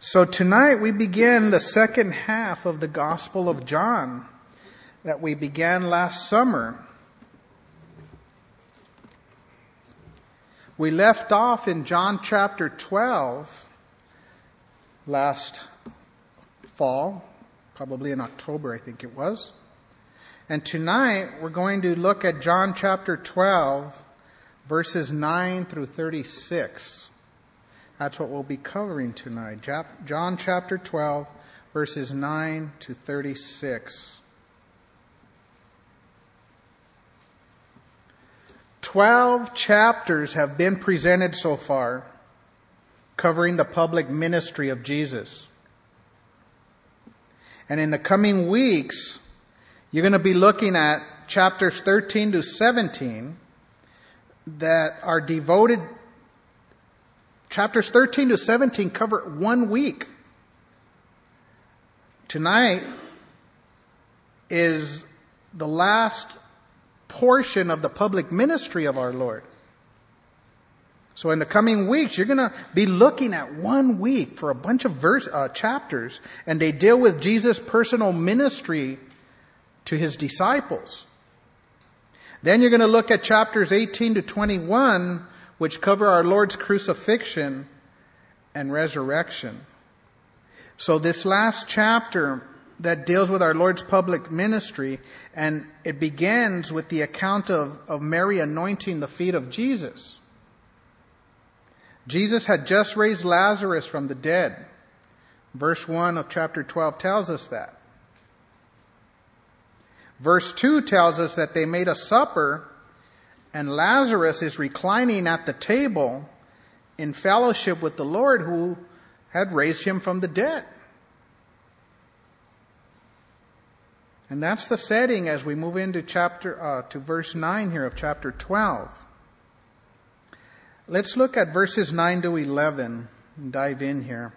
So tonight we begin the second half of the Gospel of John that we began last summer. We left off in John chapter 12 last fall, probably in October, I think it was. And tonight we're going to look at John chapter 12, verses 9 through 36. That's what we'll be covering tonight. John chapter 12, verses 9 to 36. Twelve chapters have been presented so far, covering the public ministry of Jesus. And in the coming weeks, you're going to be looking at chapters 13 to 17 that are devoted Chapters 13 to 17 cover one week. Tonight is the last portion of the public ministry of our Lord. So in the coming weeks, you're going to be looking at one week for a bunch of verse uh, chapters, and they deal with Jesus' personal ministry to his disciples. Then you're going to look at chapters 18 to 21, which cover our Lord's crucifixion and resurrection. So this last chapter that deals with our Lord's public ministry, and it begins with the account of, of Mary anointing the feet of Jesus. Jesus had just raised Lazarus from the dead. Verse 1 of chapter 12 tells us that. Verse 2 tells us that they made a supper and Lazarus is reclining at the table in fellowship with the Lord who had raised him from the dead. And that's the setting as we move into chapter uh, to verse 9 here of chapter 12. Let's look at verses 9 to 11 and dive in here.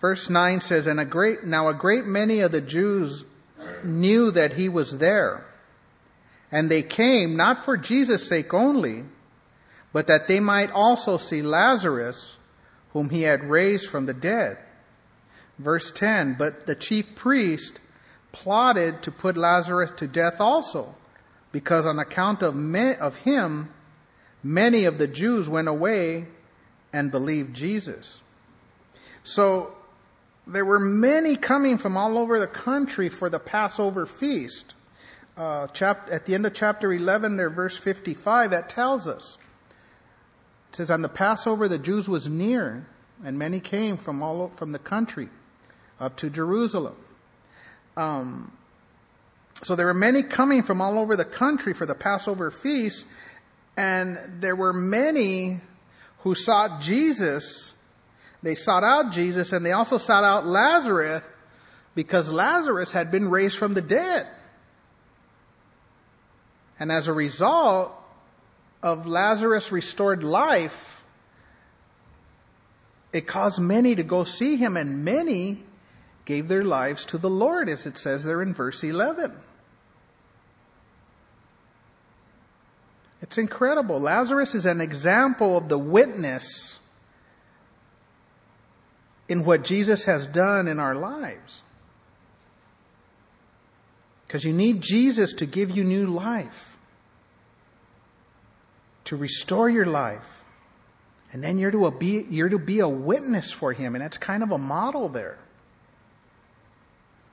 Verse 9 says, And a great, now a great many of the Jews knew that he was there and they came not for Jesus' sake only, but that they might also see Lazarus, whom he had raised from the dead. Verse 10 But the chief priest plotted to put Lazarus to death also, because on account of, me, of him, many of the Jews went away and believed Jesus. So there were many coming from all over the country for the Passover feast uh, chap- at the end of chapter 11, there, verse 55, that tells us. It says, On the Passover, the Jews was near, and many came from all from the country up to Jerusalem. Um, so there were many coming from all over the country for the Passover feast, and there were many who sought Jesus. They sought out Jesus, and they also sought out Lazarus because Lazarus had been raised from the dead. And as a result of Lazarus' restored life, it caused many to go see him, and many gave their lives to the Lord, as it says there in verse 11. It's incredible. Lazarus is an example of the witness in what Jesus has done in our lives. Because you need Jesus to give you new life, to restore your life. And then you're to, be, you're to be a witness for Him. And that's kind of a model there.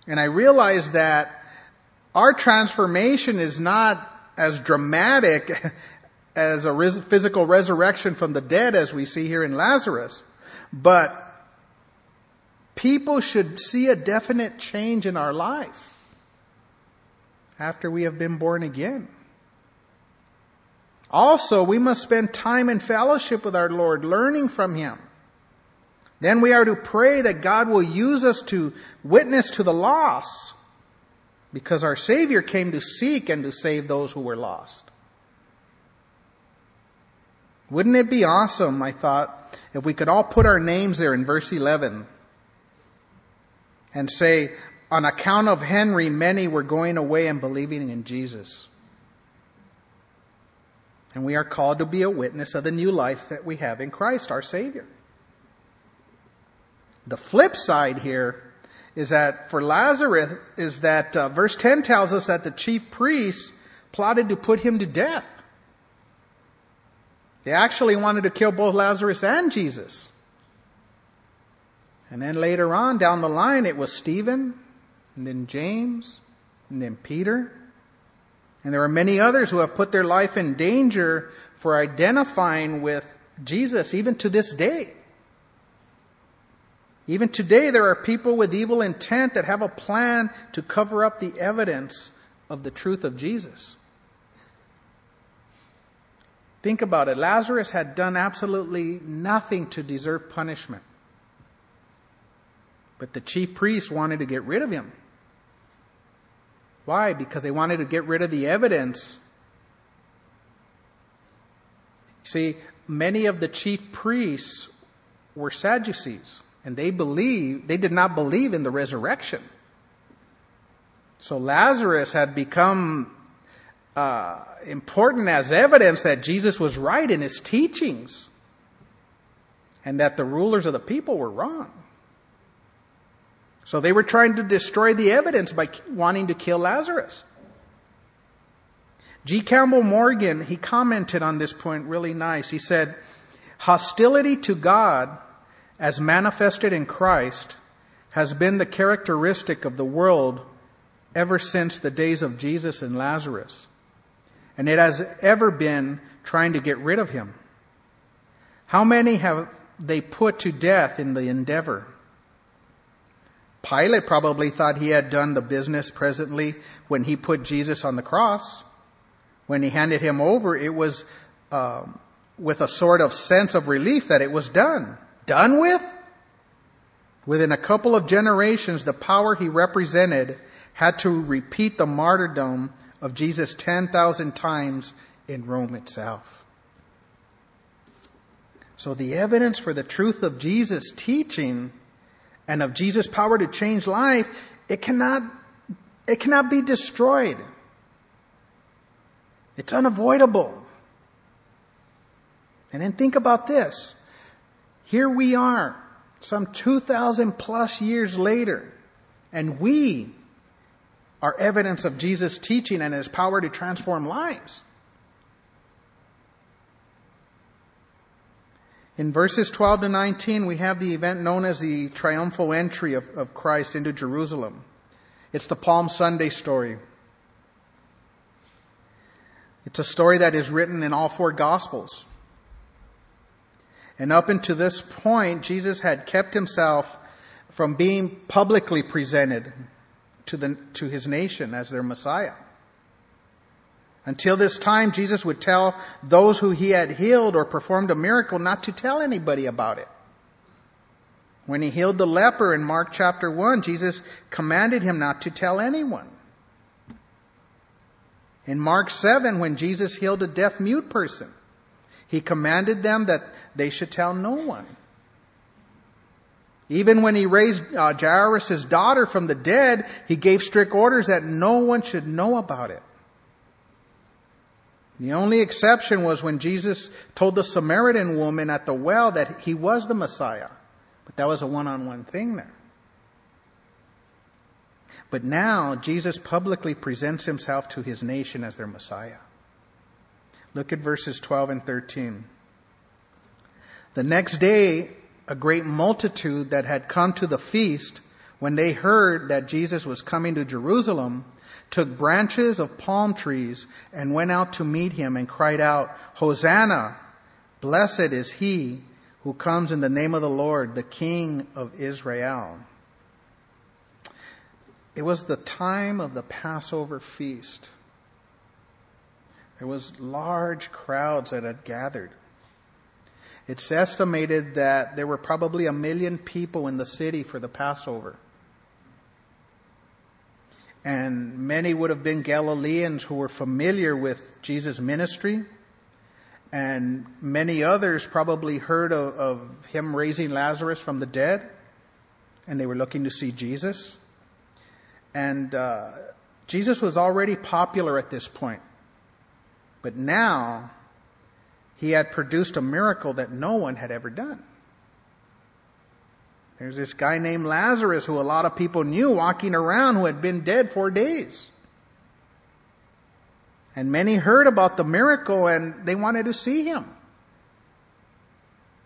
And I realize that our transformation is not as dramatic as a res- physical resurrection from the dead as we see here in Lazarus. But people should see a definite change in our life after we have been born again. Also, we must spend time in fellowship with our Lord, learning from Him. Then we are to pray that God will use us to witness to the lost, because our Savior came to seek and to save those who were lost. Wouldn't it be awesome, I thought, if we could all put our names there in verse 11 and say, on account of Henry, many were going away and believing in Jesus. And we are called to be a witness of the new life that we have in Christ, our Savior. The flip side here is that for Lazarus is that uh, verse 10 tells us that the chief priests plotted to put him to death. They actually wanted to kill both Lazarus and Jesus. And then later on down the line, it was Stephen, and then James, and then Peter. And there are many others who have put their life in danger for identifying with Jesus, even to this day. Even today, there are people with evil intent that have a plan to cover up the evidence of the truth of Jesus. Think about it. Lazarus had done absolutely nothing to deserve punishment. But the chief priests wanted to get rid of him. Why? Because they wanted to get rid of the evidence. See, many of the chief priests were Sadducees, and they believed, they did not believe in the resurrection. So Lazarus had become uh, important as evidence that Jesus was right in his teachings and that the rulers of the people were wrong. So they were trying to destroy the evidence by wanting to kill Lazarus. G. Campbell Morgan, he commented on this point really nice. He said, hostility to God as manifested in Christ has been the characteristic of the world ever since the days of Jesus and Lazarus. And it has ever been trying to get rid of him. How many have they put to death in the endeavor? Pilate probably thought he had done the business presently when he put Jesus on the cross. When he handed him over, it was um, with a sort of sense of relief that it was done. Done with? Within a couple of generations, the power he represented had to repeat the martyrdom of Jesus 10,000 times in Rome itself. So the evidence for the truth of Jesus' teaching and of Jesus' power to change life, it cannot, it cannot be destroyed. It's unavoidable. And then think about this. Here we are, some 2,000 plus years later, and we are evidence of Jesus' teaching and his power to transform lives. In verses 12 to 19, we have the event known as the triumphal entry of, of Christ into Jerusalem. It's the Palm Sunday story. It's a story that is written in all four Gospels. And up until this point, Jesus had kept himself from being publicly presented to, the, to his nation as their Messiah. Until this time, Jesus would tell those who he had healed or performed a miracle not to tell anybody about it. When he healed the leper in Mark chapter 1, Jesus commanded him not to tell anyone. In Mark 7, when Jesus healed a deaf mute person, he commanded them that they should tell no one. Even when he raised uh, Jairus' daughter from the dead, he gave strict orders that no one should know about it. The only exception was when Jesus told the Samaritan woman at the well that he was the Messiah. But that was a one on one thing there. But now Jesus publicly presents himself to his nation as their Messiah. Look at verses 12 and 13. The next day, a great multitude that had come to the feast, when they heard that Jesus was coming to Jerusalem, took branches of palm trees and went out to meet him and cried out, Hosanna! Blessed is he who comes in the name of the Lord, the King of Israel. It was the time of the Passover feast. There was large crowds that had gathered. It's estimated that there were probably a million people in the city for the Passover. And many would have been Galileans who were familiar with Jesus' ministry. And many others probably heard of, of him raising Lazarus from the dead. And they were looking to see Jesus. And uh, Jesus was already popular at this point. But now, he had produced a miracle that no one had ever done. There's this guy named Lazarus who a lot of people knew walking around who had been dead four days. And many heard about the miracle and they wanted to see him.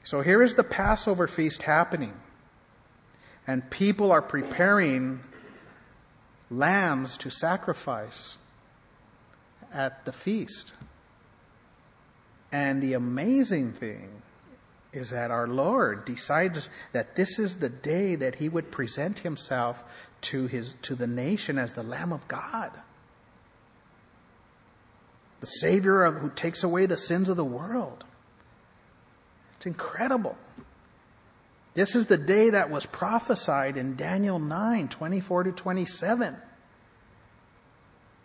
So here is the Passover feast happening. And people are preparing lambs to sacrifice at the feast. And the amazing thing is that our Lord decides that this is the day that he would present himself to his to the nation as the Lamb of God. The Savior of, who takes away the sins of the world. It's incredible. This is the day that was prophesied in Daniel 9, 24 to 27.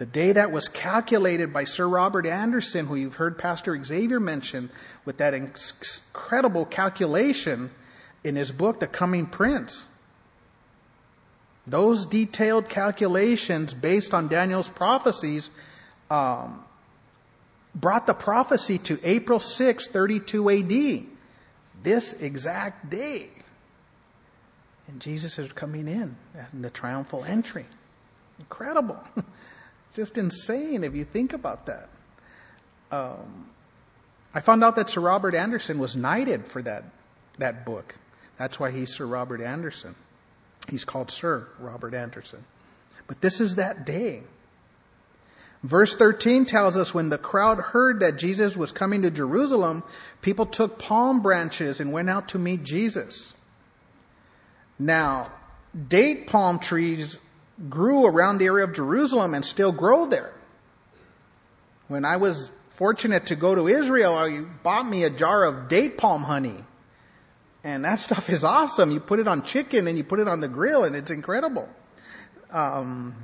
The day that was calculated by Sir Robert Anderson, who you've heard Pastor Xavier mention, with that incredible calculation in his book, The Coming Prince. Those detailed calculations based on Daniel's prophecies um, brought the prophecy to April 6, 32 AD, this exact day. And Jesus is coming in in the triumphal entry. Incredible. It's just insane if you think about that. Um, I found out that Sir Robert Anderson was knighted for that, that book. That's why he's Sir Robert Anderson. He's called Sir Robert Anderson. But this is that day. Verse 13 tells us when the crowd heard that Jesus was coming to Jerusalem, people took palm branches and went out to meet Jesus. Now, date palm trees grew around the area of Jerusalem and still grow there. When I was fortunate to go to Israel, I bought me a jar of date palm honey. And that stuff is awesome. You put it on chicken and you put it on the grill and it's incredible. Um,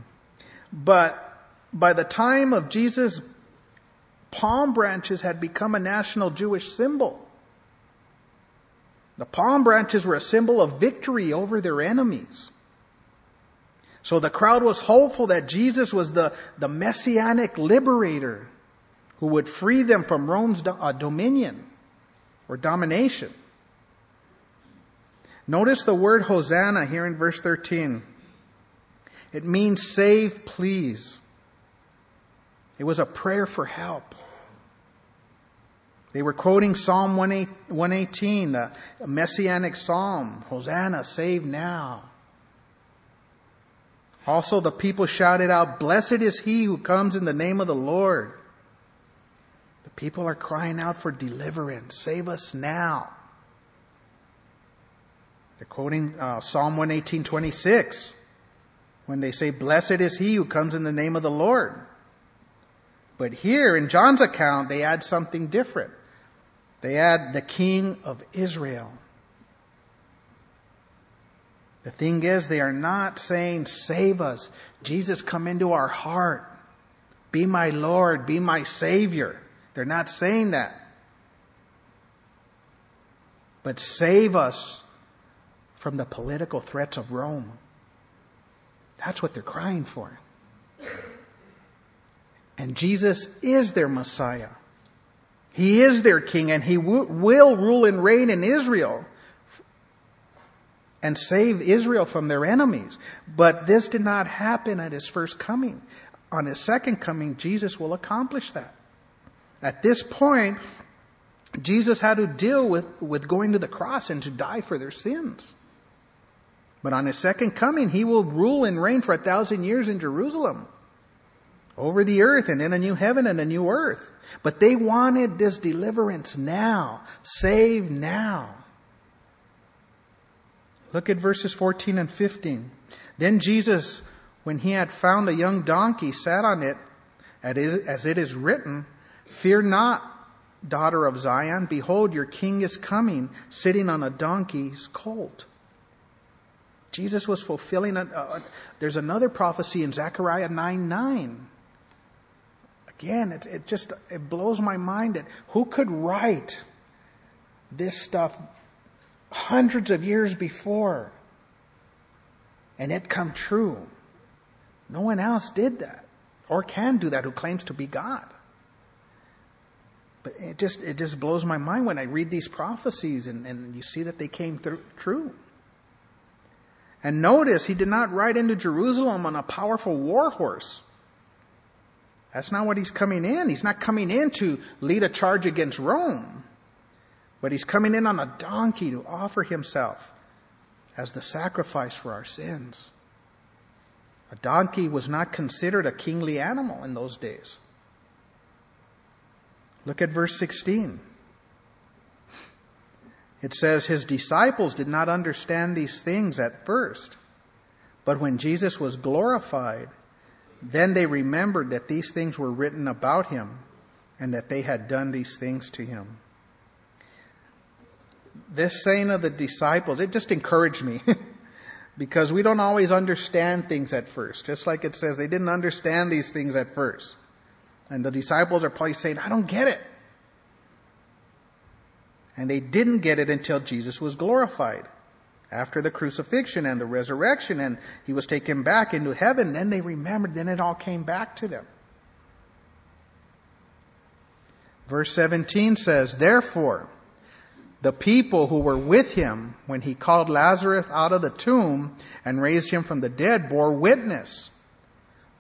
but by the time of Jesus, palm branches had become a national Jewish symbol. The palm branches were a symbol of victory over their enemies. So the crowd was hopeful that Jesus was the, the messianic liberator who would free them from Rome's do, uh, dominion or domination. Notice the word Hosanna here in verse 13. It means save, please. It was a prayer for help. They were quoting Psalm 118, the messianic psalm Hosanna, save now. Also, the people shouted out, Blessed is he who comes in the name of the Lord. The people are crying out for deliverance. Save us now. They're quoting uh, Psalm 118, 26, when they say, Blessed is he who comes in the name of the Lord. But here in John's account, they add something different. They add the King of Israel. The thing is, they are not saying, Save us. Jesus, come into our heart. Be my Lord. Be my Savior. They're not saying that. But save us from the political threats of Rome. That's what they're crying for. And Jesus is their Messiah. He is their King, and He w- will rule and reign in Israel and save Israel from their enemies. But this did not happen at his first coming. On his second coming, Jesus will accomplish that. At this point, Jesus had to deal with, with going to the cross and to die for their sins. But on his second coming, he will rule and reign for a thousand years in Jerusalem, over the earth and in a new heaven and a new earth. But they wanted this deliverance now, save now. Look at verses 14 and 15. Then Jesus, when he had found a young donkey, sat on it, as it is written, Fear not, daughter of Zion. Behold, your king is coming, sitting on a donkey's colt. Jesus was fulfilling, a, there's another prophecy in Zechariah 9 9. Again, it, it just, it blows my mind that who could write this stuff hundreds of years before. And it come true. No one else did that or can do that who claims to be God. But it just, it just blows my mind when I read these prophecies and, and you see that they came through, true. And notice he did not ride into Jerusalem on a powerful war horse. That's not what he's coming in. He's not coming in to lead a charge against Rome, but he's coming in on a donkey to offer himself as the sacrifice for our sins. A donkey was not considered a kingly animal in those days. Look at verse 16. It says, His disciples did not understand these things at first, but when Jesus was glorified, then they remembered that these things were written about him and that they had done these things to him. This saying of the disciples, it just encouraged me because we don't always understand things at first. Just like it says, they didn't understand these things at first. And the disciples are probably saying, I don't get it. And they didn't get it until Jesus was glorified. After the crucifixion and the resurrection, and he was taken back into heaven, then they remembered, then it all came back to them. Verse 17 says, Therefore, the people who were with him when he called Lazarus out of the tomb and raised him from the dead bore witness.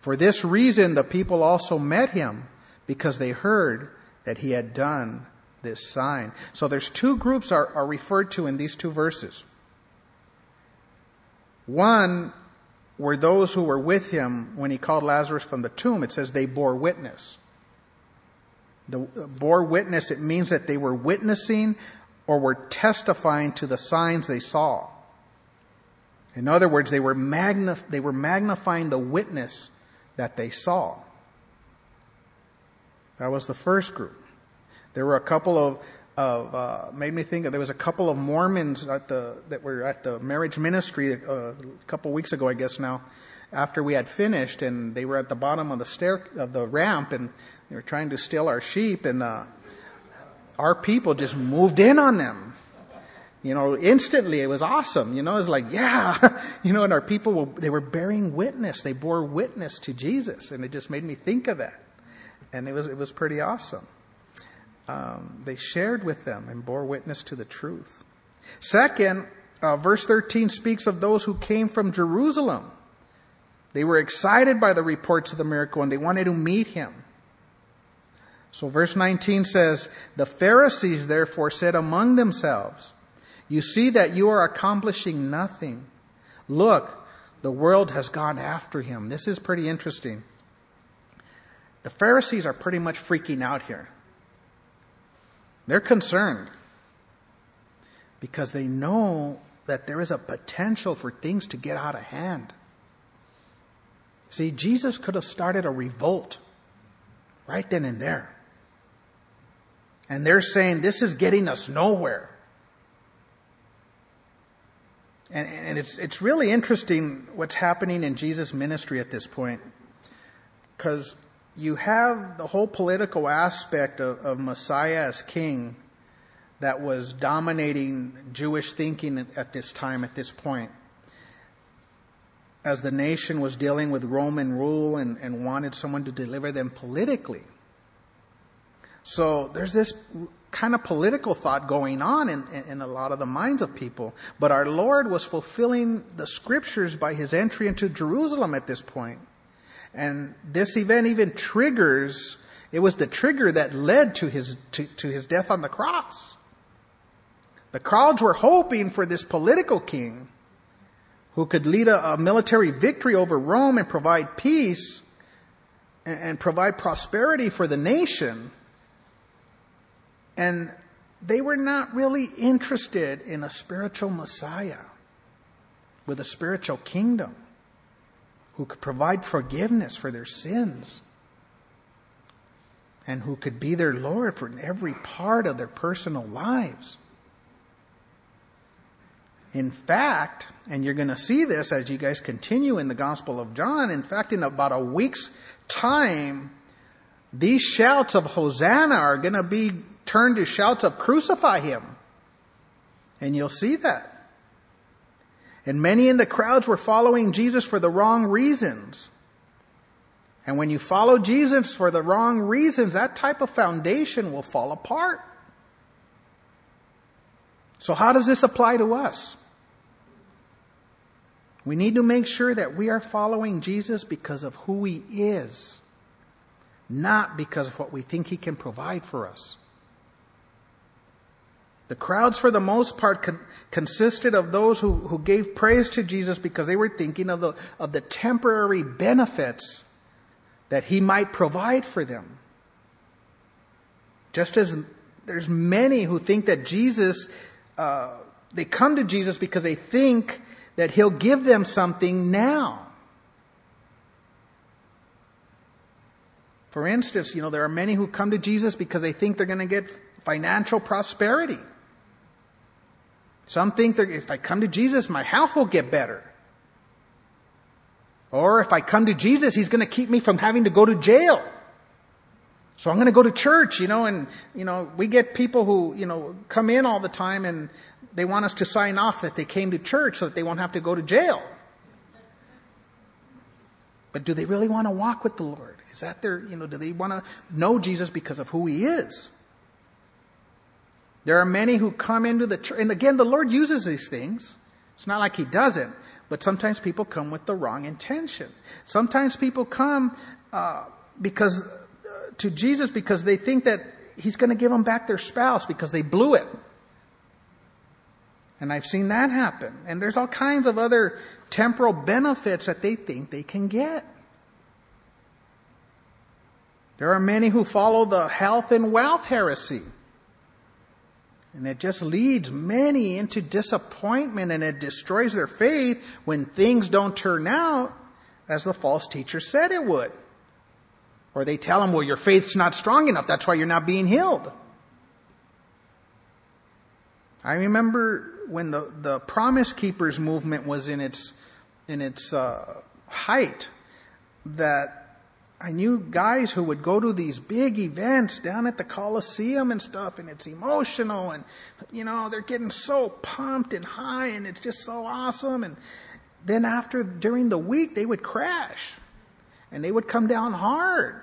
For this reason, the people also met him because they heard that he had done this sign. So there's two groups are, are referred to in these two verses. One were those who were with him when he called Lazarus from the tomb. It says they bore witness. The bore witness, it means that they were witnessing or were testifying to the signs they saw. In other words, they were, magnif- they were magnifying the witness that they saw. That was the first group. There were a couple of, of uh, made me think of, there was a couple of Mormons at the, that were at the marriage ministry uh, a couple weeks ago, I guess now, after we had finished, and they were at the bottom of the stair, of the ramp, and they were trying to steal our sheep, and uh, our people just moved in on them. You know, instantly it was awesome. You know, it was like, yeah, you know, and our people were, they were bearing witness. They bore witness to Jesus, and it just made me think of that, and it was it was pretty awesome um, they shared with them and bore witness to the truth. Second, uh, verse 13 speaks of those who came from Jerusalem. They were excited by the reports of the miracle and they wanted to meet him. So verse 19 says, The Pharisees therefore said among themselves, You see that you are accomplishing nothing. Look, the world has gone after him. This is pretty interesting. The Pharisees are pretty much freaking out here. They're concerned because they know that there is a potential for things to get out of hand. See, Jesus could have started a revolt right then and there. And they're saying this is getting us nowhere. And, and it's, it's really interesting what's happening in Jesus' ministry at this point. Because you have the whole political aspect of, of Messiah as king that was dominating Jewish thinking at this time, at this point. As the nation was dealing with Roman rule and, and wanted someone to deliver them politically. So there's this kind of political thought going on in, in, in, a lot of the minds of people. But our Lord was fulfilling the scriptures by his entry into Jerusalem at this point. And this event even triggers, it was the trigger that led to his, to, to his death on the cross. The crowds were hoping for this political king who could lead a, a military victory over Rome and provide peace and, and provide prosperity for the nation. And they were not really interested in a spiritual Messiah with a spiritual kingdom who could provide forgiveness for their sins and who could be their Lord for every part of their personal lives. In fact, and you're going to see this as you guys continue in the Gospel of John, in fact, in about a week's time, these shouts of Hosanna are going to be turned to shouts of crucify him. And you'll see that. And many in the crowds were following Jesus for the wrong reasons. And when you follow Jesus for the wrong reasons, that type of foundation will fall apart. So how does this apply to us? We need to make sure that we are following Jesus because of who he is, not because of what we think he can provide for us. The crowds, for the most part, con- consisted of those who, who gave praise to Jesus because they were thinking of the, of the temporary benefits that he might provide for them. Just as there's many who think that Jesus, uh, they come to Jesus because they think that he'll give them something now. For instance, you know, there are many who come to Jesus because they think they're going to get financial prosperity. Some think that if I come to Jesus, my health will get better. Or if I come to Jesus, He's going to keep me from having to go to jail. So I'm going to go to church, you know, and, you know, we get people who, you know, come in all the time and they want us to sign off that they came to church so that they won't have to go to jail. But do they really want to walk with the Lord? Is that their, you know, do they want to know Jesus because of who He is? There are many who come into the church, and again, the Lord uses these things. It's not like He doesn't, but sometimes people come with the wrong intention. Sometimes people come uh, because uh, to Jesus because they think that He's going to give them back their spouse because they blew it. And I've seen that happen. And there's all kinds of other temporal benefits that they think they can get. There are many who follow the health and wealth heresy. And it just leads many into disappointment and it destroys their faith when things don't turn out as the false teacher said it would. Or they tell them, well, your faith's not strong enough. That's why you're not being healed. I remember when the, the Promise Keepers movement was in its, in its uh, height that I knew guys who would go to these big events down at the Coliseum and stuff, and it's emotional, and you know they're getting so pumped and high, and it's just so awesome. And then after during the week, they would crash, and they would come down hard.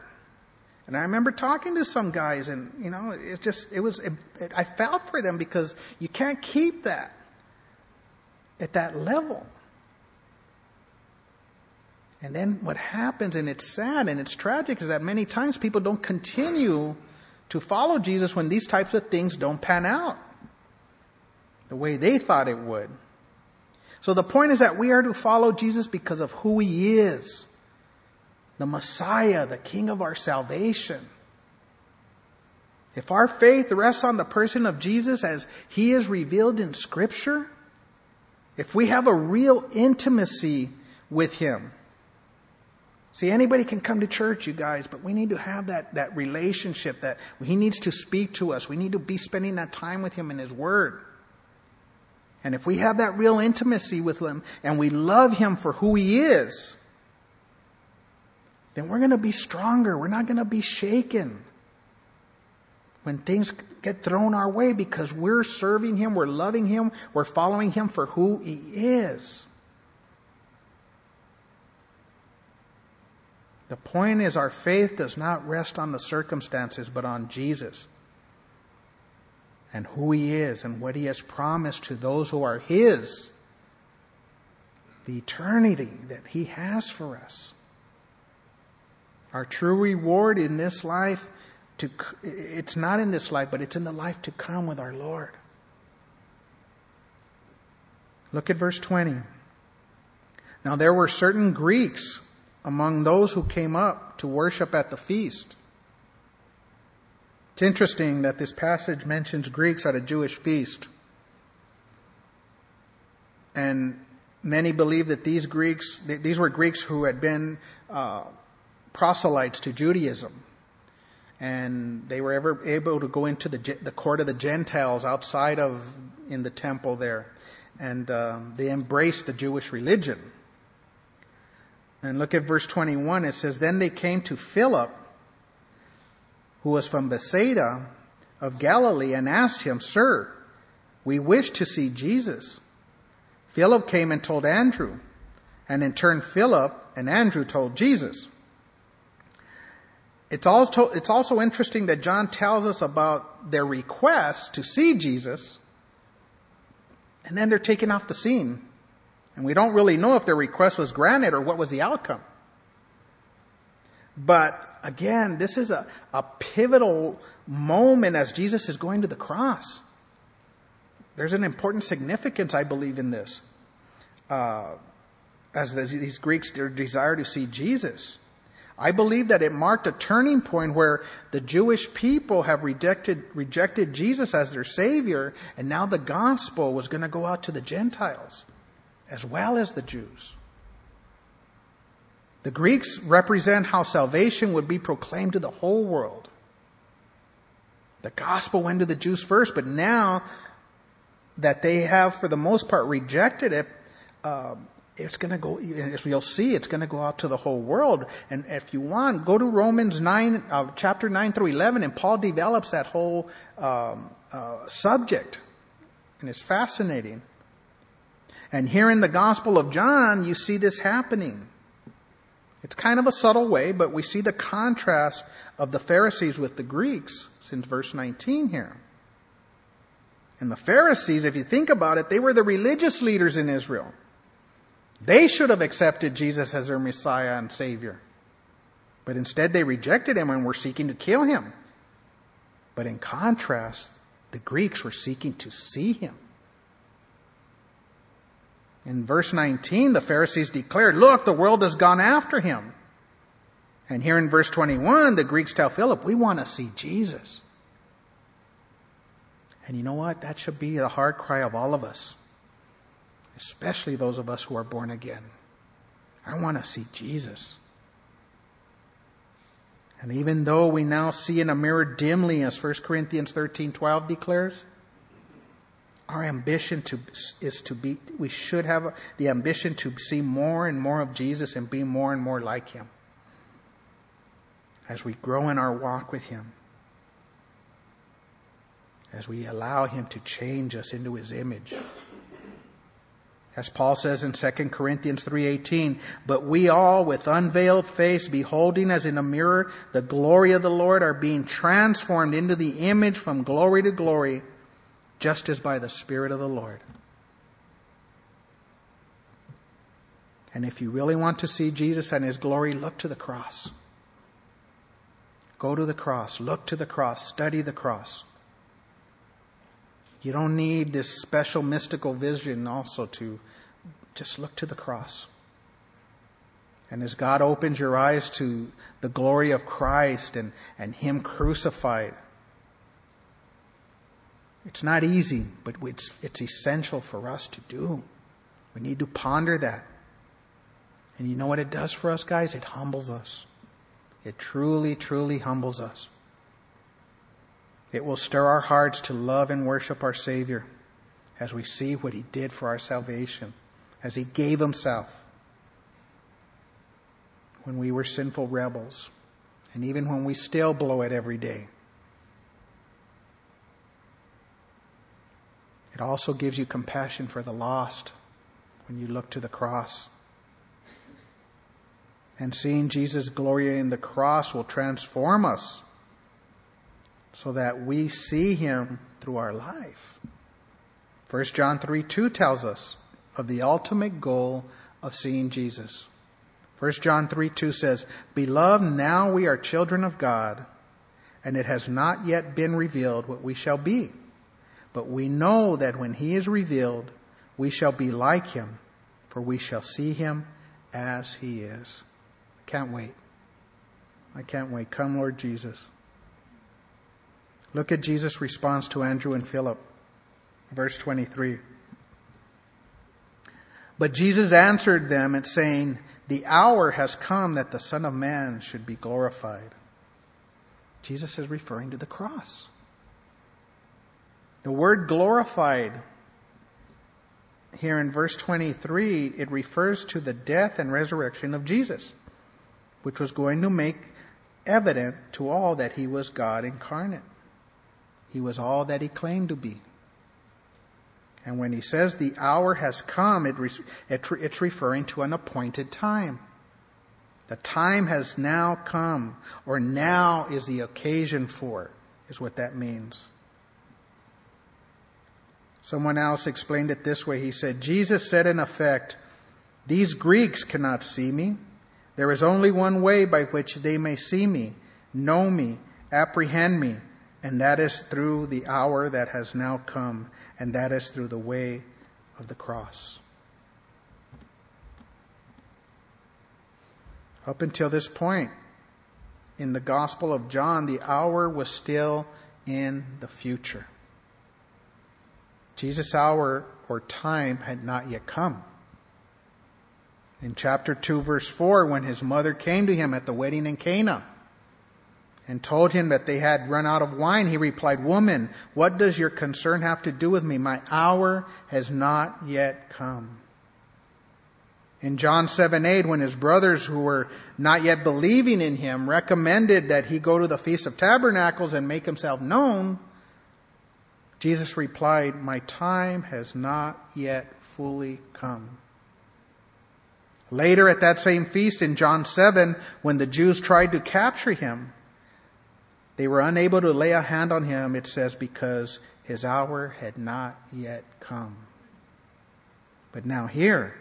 And I remember talking to some guys, and you know, it just it was it, it, I felt for them because you can't keep that at that level. And then what happens, and it's sad and it's tragic, is that many times people don't continue to follow Jesus when these types of things don't pan out the way they thought it would. So the point is that we are to follow Jesus because of who he is the Messiah, the King of our salvation. If our faith rests on the person of Jesus as he is revealed in Scripture, if we have a real intimacy with him, See, anybody can come to church, you guys, but we need to have that, that relationship that He needs to speak to us. We need to be spending that time with Him in His Word. And if we have that real intimacy with Him and we love Him for who He is, then we're going to be stronger. We're not going to be shaken when things get thrown our way because we're serving Him, we're loving Him, we're following Him for who He is. The point is, our faith does not rest on the circumstances, but on Jesus and who He is and what He has promised to those who are His. The eternity that He has for us. Our true reward in this life, to, it's not in this life, but it's in the life to come with our Lord. Look at verse 20. Now there were certain Greeks among those who came up to worship at the feast. It's interesting that this passage mentions Greeks at a Jewish feast. And many believe that these Greeks, these were Greeks who had been uh, proselytes to Judaism. And they were ever able to go into the, the court of the Gentiles outside of in the temple there. And um, they embraced the Jewish religion. And look at verse 21. It says, Then they came to Philip, who was from Bethsaida of Galilee, and asked him, Sir, we wish to see Jesus. Philip came and told Andrew, and in turn Philip and Andrew told Jesus. It's also, it's also interesting that John tells us about their request to see Jesus, and then they're taken off the scene And we don't really know if their request was granted or what was the outcome. But again, this is a, a pivotal moment as Jesus is going to the cross. There's an important significance, I believe, in this. Uh, as these Greeks desire to see Jesus. I believe that it marked a turning point where the Jewish people have rejected, rejected Jesus as their Savior, and now the gospel was going to go out to the Gentiles as well as the Jews. The Greeks represent how salvation would be proclaimed to the whole world. The gospel went to the Jews first, but now that they have, for the most part, rejected it, um, it's going to go, as you'll see, it's going to go out to the whole world. And if you want, go to Romans 9, uh, chapter 9 through 11, and Paul develops that whole um, uh, subject. And it's fascinating. And here in the Gospel of John, you see this happening. It's kind of a subtle way, but we see the contrast of the Pharisees with the Greeks since verse 19 here. And the Pharisees, if you think about it, they were the religious leaders in Israel. They should have accepted Jesus as their Messiah and Savior. But instead they rejected him and were seeking to kill him. But in contrast, the Greeks were seeking to see him. In verse 19, the Pharisees declared, Look, the world has gone after him. And here in verse 21, the Greeks tell Philip, We want to see Jesus. And you know what? That should be the hard cry of all of us, especially those of us who are born again. I want to see Jesus. And even though we now see in a mirror dimly, as 1 Corinthians 13 12 declares, our ambition to, is to be, we should have the ambition to see more and more of Jesus and be more and more like Him as we grow in our walk with Him, as we allow Him to change us into His image. As Paul says in 2 Corinthians 3:18, but we all with unveiled face beholding as in a mirror the glory of the Lord are being transformed into the image from glory to glory just as by the Spirit of the Lord. And if you really want to see Jesus and His glory, look to the cross. Go to the cross, look to the cross, study the cross. You don't need this special mystical vision also to just look to the cross. And as God opens your eyes to the glory of Christ and, and Him crucified, it's not easy, but it's, it's essential for us to do. We need to ponder that. And you know what it does for us, guys? It humbles us. It truly, truly humbles us. It will stir our hearts to love and worship our Savior as we see what He did for our salvation, as He gave Himself when we were sinful rebels, and even when we still blow it every day. It also gives you compassion for the lost when you look to the cross. And seeing Jesus' glory in the cross will transform us so that we see him through our life. 1 John 3 2 tells us of the ultimate goal of seeing Jesus. 1 John 3 2 says, Beloved, now we are children of God, and it has not yet been revealed what we shall be. But we know that when he is revealed, we shall be like him, for we shall see him as he is. Can't wait. I can't wait. Come, Lord Jesus. Look at Jesus' response to Andrew and Philip. Verse 23. But Jesus answered them and saying, The hour has come that the Son of Man should be glorified. Jesus is referring to the cross. The word glorified here in verse 23, it refers to the death and resurrection of Jesus, which was going to make evident to all that he was God incarnate. He was all that he claimed to be. And when he says the hour has come, it, it, it's referring to an appointed time. The time has now come, or now is the occasion for, is what that means. Someone else explained it this way. He said, Jesus said in effect, These Greeks cannot see me. There is only one way by which they may see me, know me, apprehend me, and that is through the hour that has now come, and that is through the way of the cross. Up until this point in the Gospel of John, the hour was still in the future. Jesus' hour or time had not yet come. In chapter 2, verse 4, when his mother came to him at the wedding in Cana and told him that they had run out of wine, he replied, Woman, what does your concern have to do with me? My hour has not yet come. In John 7 8, when his brothers who were not yet believing in him recommended that he go to the Feast of Tabernacles and make himself known, Jesus replied, My time has not yet fully come. Later at that same feast in John 7, when the Jews tried to capture him, they were unable to lay a hand on him, it says, because his hour had not yet come. But now here,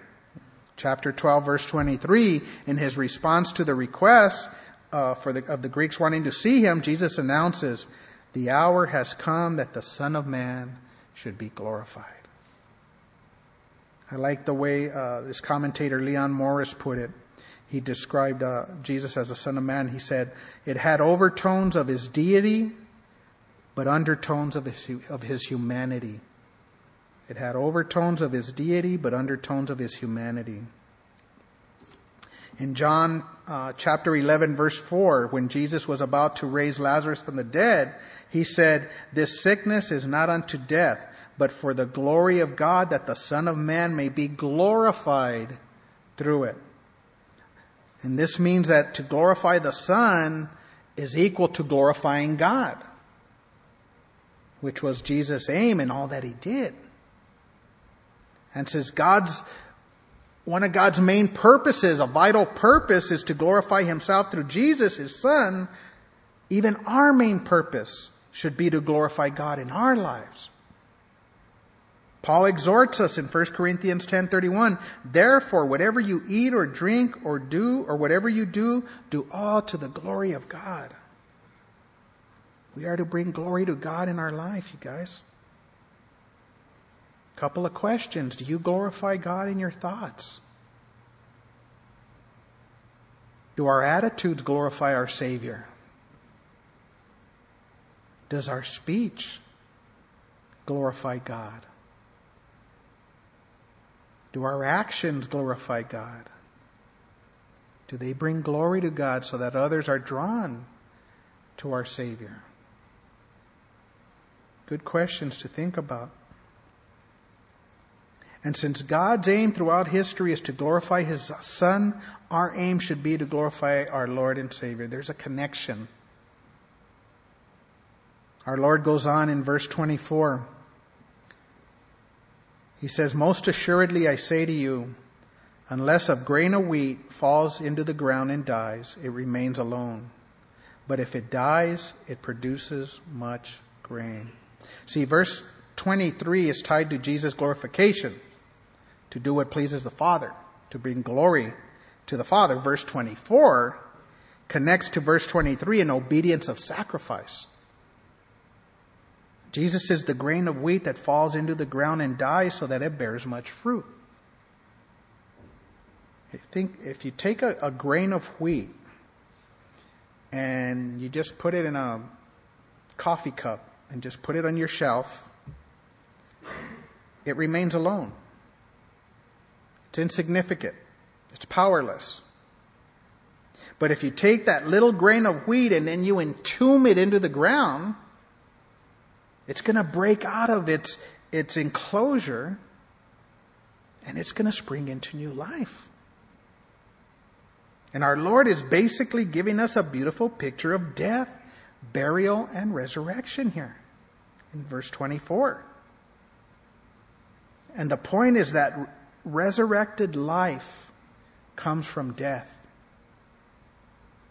chapter 12, verse 23, in his response to the request uh, for the, of the Greeks wanting to see him, Jesus announces, The hour has come that the Son of Man should be glorified. I like the way uh, this commentator Leon Morris put it. He described uh, Jesus as the Son of Man. He said, It had overtones of his deity, but undertones of his, of his humanity. It had overtones of his deity, but undertones of his humanity. In John uh, chapter 11, verse 4, when Jesus was about to raise Lazarus from the dead, he said, This sickness is not unto death, but for the glory of God, that the Son of Man may be glorified through it. And this means that to glorify the Son is equal to glorifying God, which was Jesus' aim in all that he did. And since God's, one of God's main purposes, a vital purpose, is to glorify himself through Jesus, his son, even our main purpose should be to glorify God in our lives. Paul exhorts us in 1 Corinthians 10:31, "Therefore whatever you eat or drink or do or whatever you do, do all to the glory of God." We are to bring glory to God in our life, you guys. Couple of questions. Do you glorify God in your thoughts? Do our attitudes glorify our Savior? Does our speech glorify God? Do our actions glorify God? Do they bring glory to God so that others are drawn to our Savior? Good questions to think about. And since God's aim throughout history is to glorify His Son, our aim should be to glorify our Lord and Savior. There's a connection. Our Lord goes on in verse 24. He says, Most assuredly I say to you, unless a grain of wheat falls into the ground and dies, it remains alone. But if it dies, it produces much grain. See, verse 23 is tied to Jesus' glorification to do what pleases the Father, to bring glory to the Father. Verse 24 connects to verse 23 in obedience of sacrifice. Jesus is the grain of wheat that falls into the ground and dies so that it bears much fruit. I think if you take a, a grain of wheat and you just put it in a coffee cup and just put it on your shelf, it remains alone. It's insignificant. It's powerless. But if you take that little grain of wheat and then you entomb it into the ground, it's going to break out of its, its enclosure and it's going to spring into new life. And our Lord is basically giving us a beautiful picture of death, burial, and resurrection here in verse 24. And the point is that resurrected life comes from death.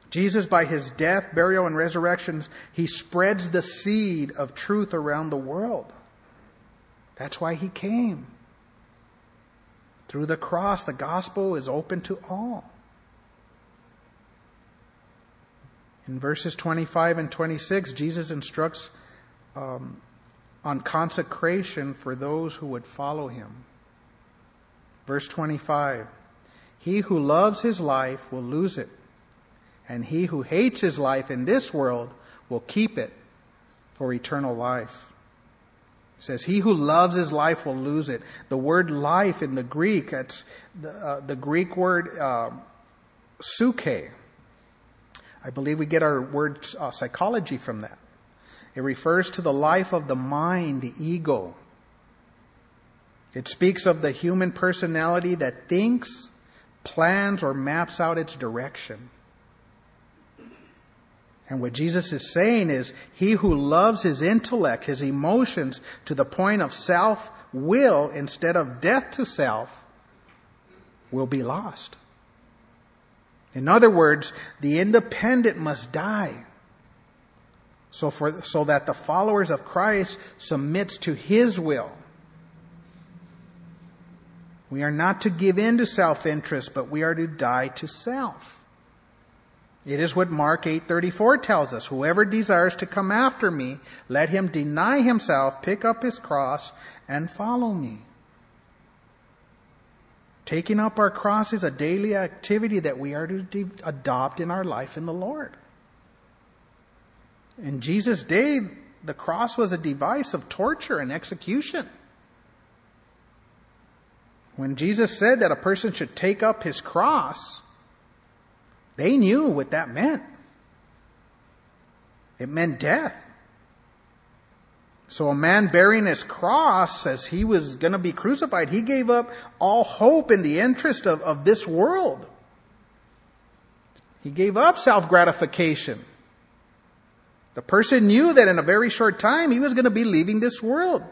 Jesus, by his death, burial, and resurrections, he spreads the seed of truth around the world. That's why he came. Through the cross, the gospel is open to all. In verses 25 and 26, Jesus instructs um, on consecration for those who would follow him. Verse 25 He who loves his life will lose it, and he who hates his life in this world will keep it for eternal life. It says, He who loves his life will lose it. The word life in the Greek, it's the, uh, the Greek word uh, psuche I believe we get our word uh, psychology from that. It refers to the life of the mind, the ego. It speaks of the human personality that thinks, plans, or maps out its direction. And what Jesus is saying is, he who loves his intellect, his emotions, to the point of self will instead of death to self, will be lost. In other words, the independent must die. So for, so that the followers of Christ submits to His will. We are not to give in to self-interest, but we are to die to self. It is what Mark 8:34 tells us, whoever desires to come after me, let him deny himself, pick up his cross and follow me. Taking up our cross is a daily activity that we are to de- adopt in our life in the Lord. In Jesus' day, the cross was a device of torture and execution. When Jesus said that a person should take up his cross, they knew what that meant. It meant death. So a man bearing his cross as he was going to be crucified, he gave up all hope in the interest of, of this world. He gave up self gratification. The person knew that in a very short time he was going to be leaving this world.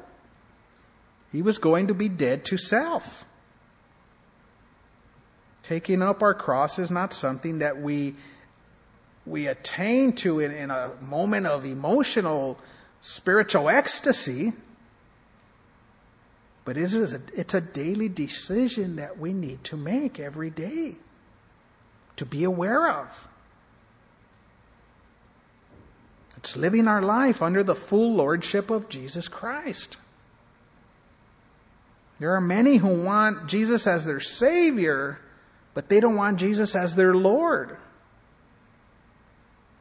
He was going to be dead to self. Taking up our cross is not something that we, we attain to in, in a moment of emotional spiritual ecstasy, but it is a, it's a daily decision that we need to make every day to be aware of. It's living our life under the full lordship of Jesus Christ. There are many who want Jesus as their Savior, but they don't want Jesus as their Lord.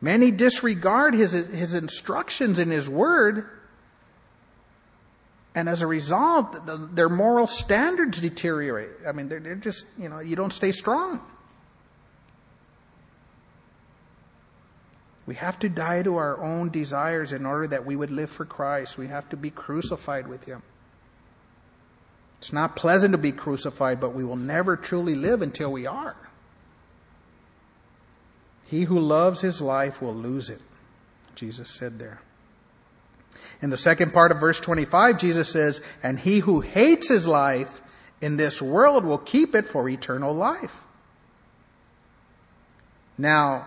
Many disregard his, his instructions in his word, and as a result, the, their moral standards deteriorate. I mean, they're, they're just, you know, you don't stay strong. We have to die to our own desires in order that we would live for Christ. We have to be crucified with Him. It's not pleasant to be crucified, but we will never truly live until we are. He who loves his life will lose it, Jesus said there. In the second part of verse 25, Jesus says, And he who hates his life in this world will keep it for eternal life. Now,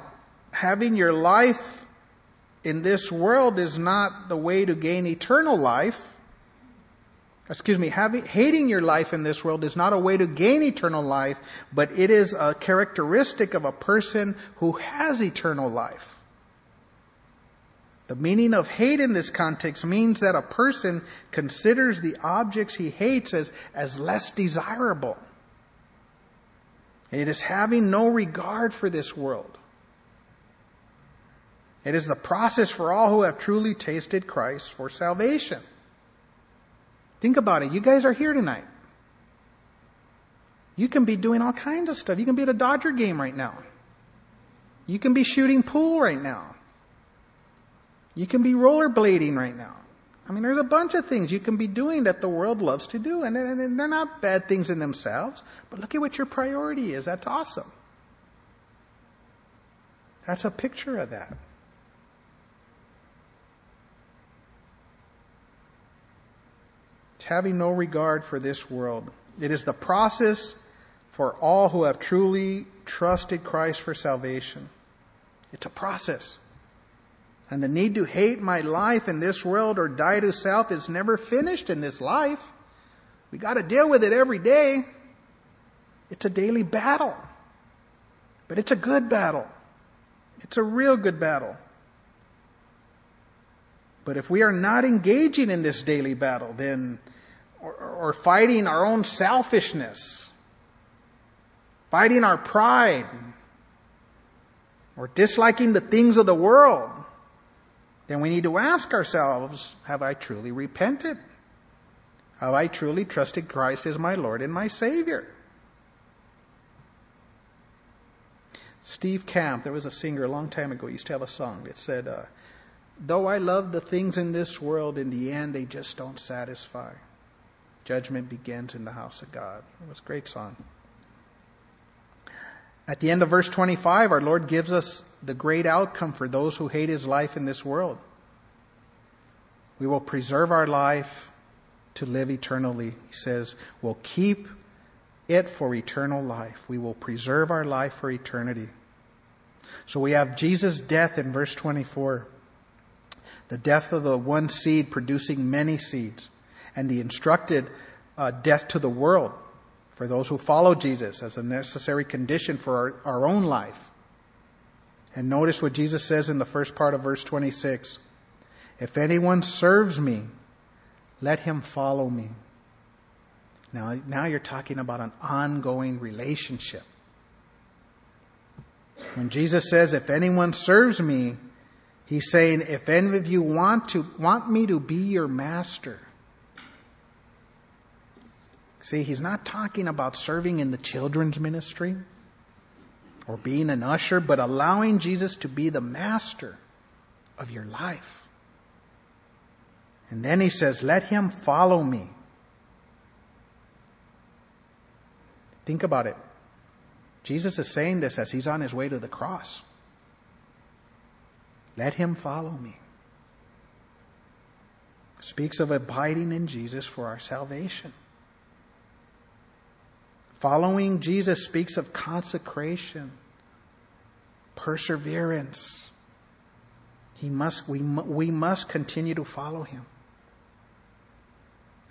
having your life in this world is not the way to gain eternal life excuse me, having, hating your life in this world is not a way to gain eternal life, but it is a characteristic of a person who has eternal life. The meaning of hate in this context means that a person considers the objects he hates as, as less desirable. It is having no regard for this world. It is the process for all who have truly tasted Christ for salvation. Think about it. You guys are here tonight. You can be doing all kinds of stuff. You can be at a Dodger game right now. You can be shooting pool right now. You can be rollerblading right now. I mean, there's a bunch of things you can be doing that the world loves to do, and, and they're not bad things in themselves, but look at what your priority is. That's awesome. That's a picture of that. Having no regard for this world. It is the process for all who have truly trusted Christ for salvation. It's a process. And the need to hate my life in this world or die to self is never finished in this life. We got to deal with it every day. It's a daily battle. But it's a good battle. It's a real good battle. But if we are not engaging in this daily battle, then, or, or fighting our own selfishness, fighting our pride, or disliking the things of the world, then we need to ask ourselves, have I truly repented? Have I truly trusted Christ as my Lord and my Savior? Steve Camp, there was a singer a long time ago, he used to have a song that said, uh, Though I love the things in this world, in the end they just don't satisfy. Judgment begins in the house of God. It was a great song. At the end of verse 25, our Lord gives us the great outcome for those who hate his life in this world. We will preserve our life to live eternally. He says, we'll keep it for eternal life. We will preserve our life for eternity. So we have Jesus' death in verse 24. The death of the one seed producing many seeds. And the instructed uh, death to the world for those who follow Jesus as a necessary condition for our, our own life. And notice what Jesus says in the first part of verse 26. If anyone serves me, let him follow me. Now, now you're talking about an ongoing relationship. When Jesus says, if anyone serves me, he's saying, if any of you want to, want me to be your master, See, he's not talking about serving in the children's ministry or being an usher, but allowing Jesus to be the master of your life. And then he says, let him follow me. Think about it. Jesus is saying this as he's on his way to the cross. Let him follow me. Speaks of abiding in Jesus for our salvation. Following Jesus speaks of consecration, perseverance. He must, we, we must continue to follow him.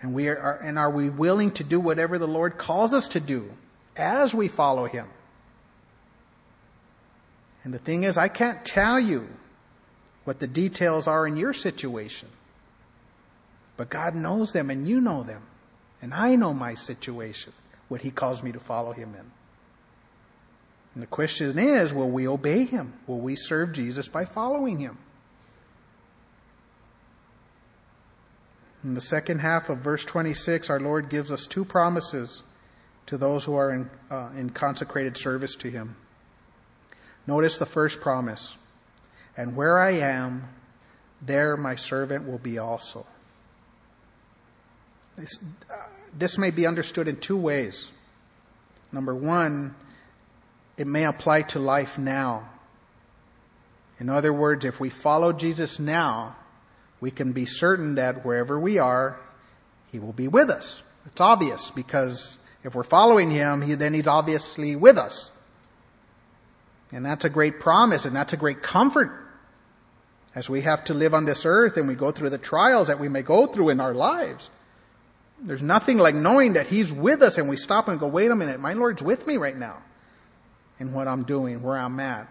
And we are, and are we willing to do whatever the Lord calls us to do as we follow him? And the thing is, I can't tell you what the details are in your situation. But God knows them and you know them. And I know my situation what he calls me to follow him in. And the question is, will we obey him? Will we serve Jesus by following him? In the second half of verse 26, our Lord gives us two promises to those who are in, uh, in consecrated service to him. Notice the first promise. And where I am, there my servant will be also. This, uh, this may be understood in two ways. Number one, it may apply to life now. In other words, if we follow Jesus now, we can be certain that wherever we are, He will be with us. It's obvious because if we're following Him, he, then He's obviously with us. And that's a great promise and that's a great comfort as we have to live on this earth and we go through the trials that we may go through in our lives. There's nothing like knowing that He's with us and we stop and go, wait a minute, my Lord's with me right now in what I'm doing, where I'm at.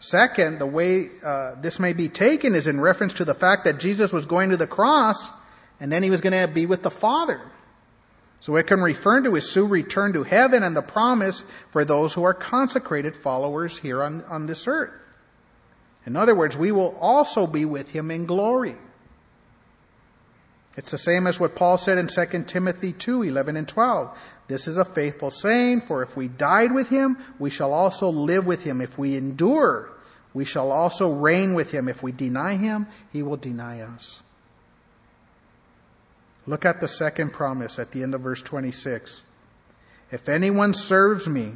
Second, the way uh, this may be taken is in reference to the fact that Jesus was going to the cross and then he was going to be with the Father. So it can refer to his soon return to heaven and the promise for those who are consecrated followers here on, on this earth. In other words, we will also be with him in glory. It's the same as what Paul said in 2 Timothy 2, 11 and 12. This is a faithful saying, for if we died with him, we shall also live with him. If we endure, we shall also reign with him. If we deny him, he will deny us. Look at the second promise at the end of verse 26. If anyone serves me,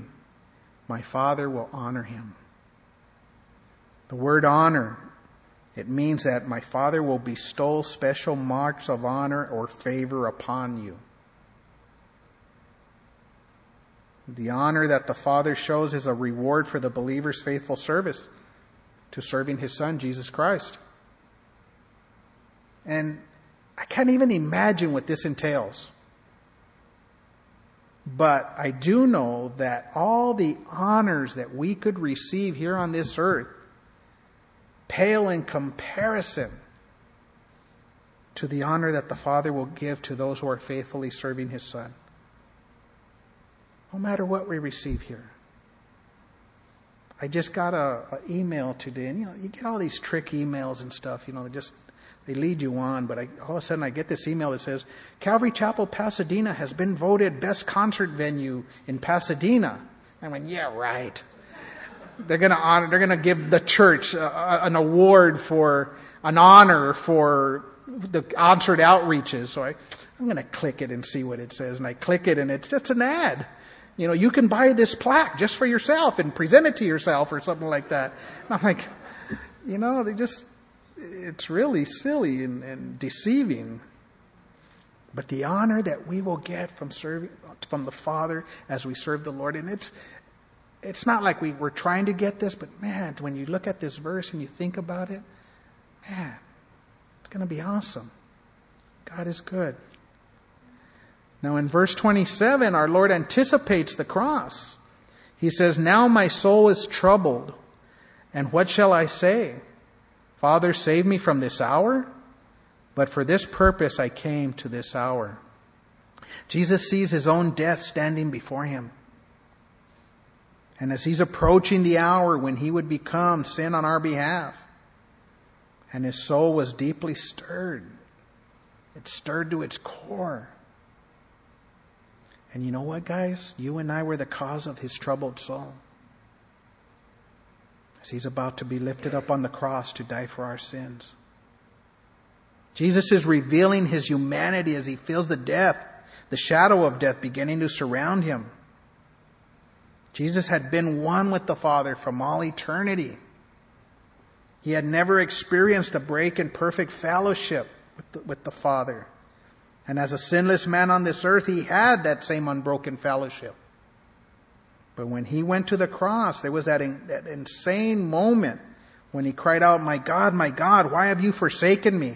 my Father will honor him. The word honor it means that my Father will bestow special marks of honor or favor upon you. The honor that the Father shows is a reward for the believer's faithful service to serving his Son, Jesus Christ. And I can't even imagine what this entails. But I do know that all the honors that we could receive here on this earth pale in comparison to the honor that the Father will give to those who are faithfully serving His Son. No matter what we receive here. I just got a, a, email today, and you know, you get all these trick emails and stuff. You know, they just they lead you on. But I, all of a sudden, I get this email that says Calvary Chapel, Pasadena, has been voted best concert venue in Pasadena. I went, yeah, right. They're gonna honor. They're gonna give the church uh, an award for an honor for the answered outreaches. So I, I'm gonna click it and see what it says, and I click it, and it's just an ad. You know, you can buy this plaque just for yourself and present it to yourself or something like that. And I'm like, you know, they just, it's really silly and, and deceiving. But the honor that we will get from serving, from the Father as we serve the Lord, and it's, it's not like we, we're trying to get this, but man, when you look at this verse and you think about it, man, it's going to be awesome. God is good. Now, in verse 27, our Lord anticipates the cross. He says, Now my soul is troubled, and what shall I say? Father, save me from this hour? But for this purpose I came to this hour. Jesus sees his own death standing before him. And as he's approaching the hour when he would become sin on our behalf, and his soul was deeply stirred, it stirred to its core. And you know what, guys? You and I were the cause of his troubled soul. As he's about to be lifted up on the cross to die for our sins. Jesus is revealing his humanity as he feels the death, the shadow of death beginning to surround him. Jesus had been one with the Father from all eternity. He had never experienced a break in perfect fellowship with the, with the Father. And as a sinless man on this earth, he had that same unbroken fellowship. But when he went to the cross, there was that, in, that insane moment when he cried out, My God, my God, why have you forsaken me?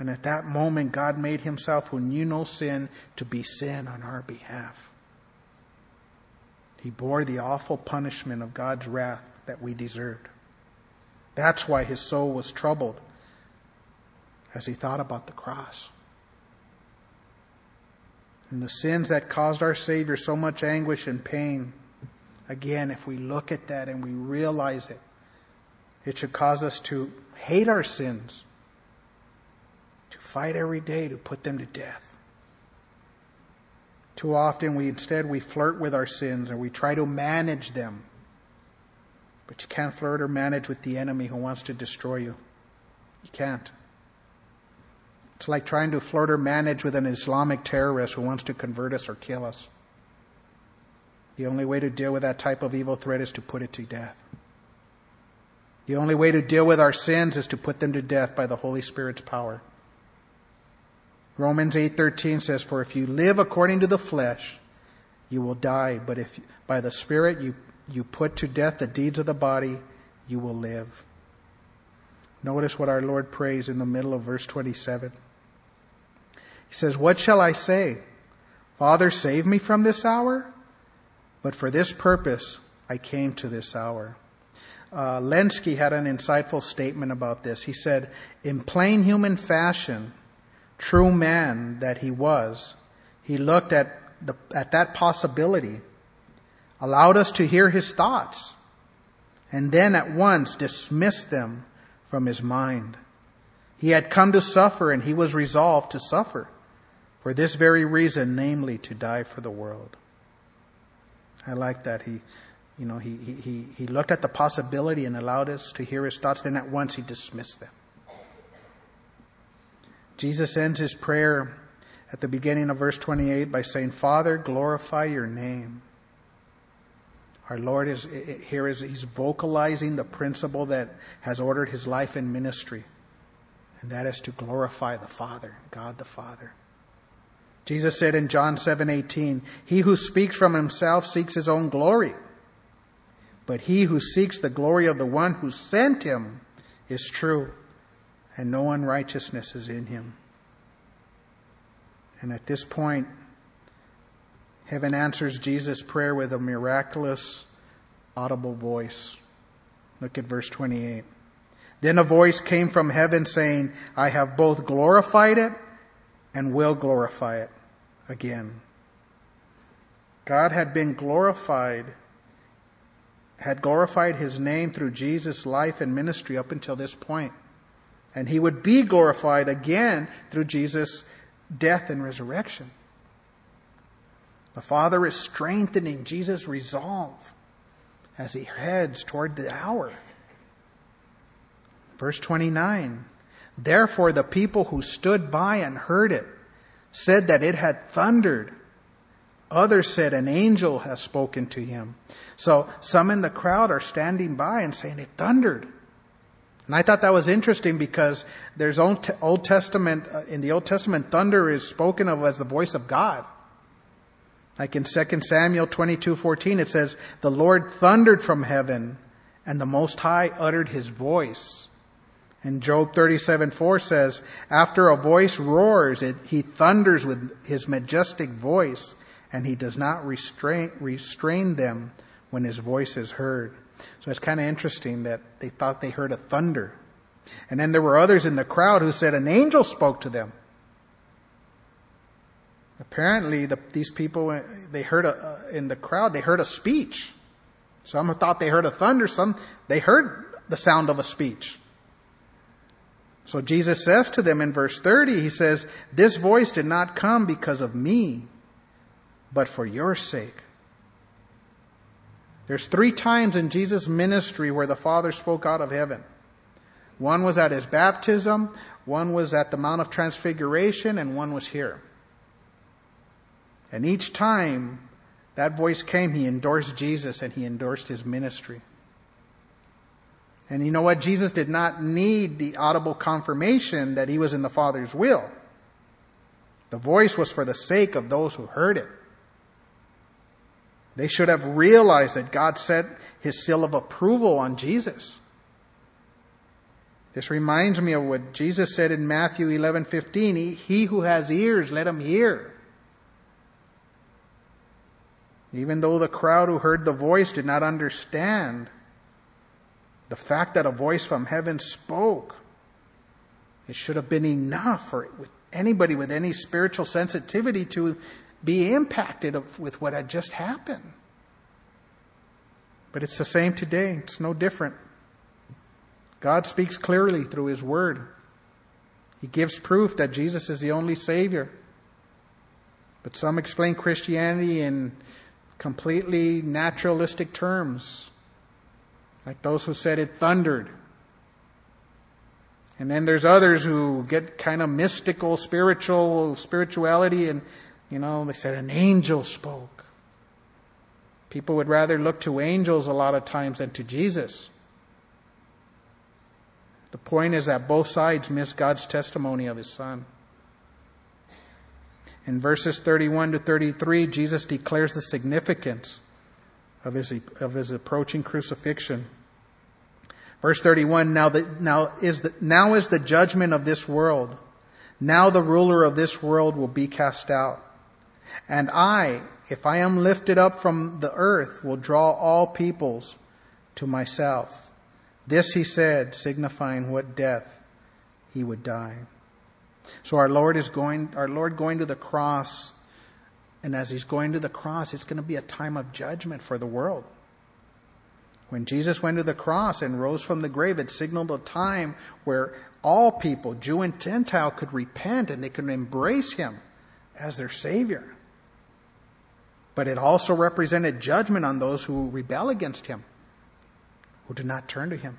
And at that moment, God made himself, who knew no sin, to be sin on our behalf. He bore the awful punishment of God's wrath that we deserved. That's why his soul was troubled as he thought about the cross and the sins that caused our Savior so much anguish and pain. Again, if we look at that and we realize it, it should cause us to hate our sins, to fight every day to put them to death. Too often we instead we flirt with our sins or we try to manage them. But you can't flirt or manage with the enemy who wants to destroy you. You can't. It's like trying to flirt or manage with an Islamic terrorist who wants to convert us or kill us. The only way to deal with that type of evil threat is to put it to death. The only way to deal with our sins is to put them to death by the Holy Spirit's power. Romans 8:13 says for if you live according to the flesh you will die but if by the spirit you you put to death the deeds of the body you will live. Notice what our Lord prays in the middle of verse 27. He says, What shall I say? Father, save me from this hour? But for this purpose I came to this hour. Uh, Lenski had an insightful statement about this. He said, In plain human fashion, true man that he was, he looked at, the, at that possibility, allowed us to hear his thoughts, and then at once dismissed them from his mind. He had come to suffer, and he was resolved to suffer for this very reason, namely to die for the world. I like that. He, you know, he, he, he looked at the possibility and allowed us to hear his thoughts, then at once he dismissed them. Jesus ends his prayer at the beginning of verse 28 by saying, Father, glorify your name. Our Lord is here is he's vocalizing the principle that has ordered his life and ministry, and that is to glorify the Father, God the Father. Jesus said in John 7:18, "He who speaks from himself seeks his own glory, but he who seeks the glory of the one who sent him is true, and no unrighteousness is in him." And at this point, Heaven answers Jesus' prayer with a miraculous, audible voice. Look at verse 28. Then a voice came from heaven saying, I have both glorified it and will glorify it again. God had been glorified, had glorified his name through Jesus' life and ministry up until this point. And he would be glorified again through Jesus' death and resurrection. The Father is strengthening Jesus' resolve as he heads toward the hour. Verse 29 Therefore, the people who stood by and heard it said that it had thundered. Others said an angel has spoken to him. So some in the crowd are standing by and saying it thundered. And I thought that was interesting because there's Old Testament, uh, in the Old Testament, thunder is spoken of as the voice of God. Like in 2 Samuel 22:14 it says, "The Lord thundered from heaven, and the Most High uttered his voice." And Job 37, 4 says, "After a voice roars, it, he thunders with his majestic voice, and he does not restrain, restrain them when his voice is heard." So it's kind of interesting that they thought they heard a thunder. And then there were others in the crowd who said an angel spoke to them. Apparently, the, these people, they heard a, uh, in the crowd, they heard a speech. Some thought they heard a thunder, some, they heard the sound of a speech. So Jesus says to them in verse 30, He says, This voice did not come because of me, but for your sake. There's three times in Jesus' ministry where the Father spoke out of heaven. One was at his baptism, one was at the Mount of Transfiguration, and one was here. And each time that voice came, he endorsed Jesus and he endorsed his ministry. And you know what? Jesus did not need the audible confirmation that he was in the Father's will. The voice was for the sake of those who heard it. They should have realized that God set his seal of approval on Jesus. This reminds me of what Jesus said in Matthew 11:15, he who has ears let him hear. Even though the crowd who heard the voice did not understand the fact that a voice from heaven spoke, it should have been enough for anybody with any spiritual sensitivity to be impacted with what had just happened. But it's the same today. It's no different. God speaks clearly through His Word. He gives proof that Jesus is the only Savior. But some explain Christianity in completely naturalistic terms, like those who said it thundered. And then there's others who get kind of mystical, spiritual, spirituality, and, you know, they said an angel spoke. People would rather look to angels a lot of times than to Jesus. The point is that both sides miss God's testimony of His Son. In verses 31 to 33, Jesus declares the significance of his, of his approaching crucifixion. Verse 31, now, the, now, is the, now is the judgment of this world. Now the ruler of this world will be cast out. And I, if I am lifted up from the earth, will draw all peoples to myself. This he said, signifying what death he would die. So our Lord is going, our Lord going to the cross, and as he's going to the cross, it's going to be a time of judgment for the world. When Jesus went to the cross and rose from the grave, it signaled a time where all people, Jew and Gentile, could repent and they could embrace him as their Savior. But it also represented judgment on those who rebel against him, who did not turn to him.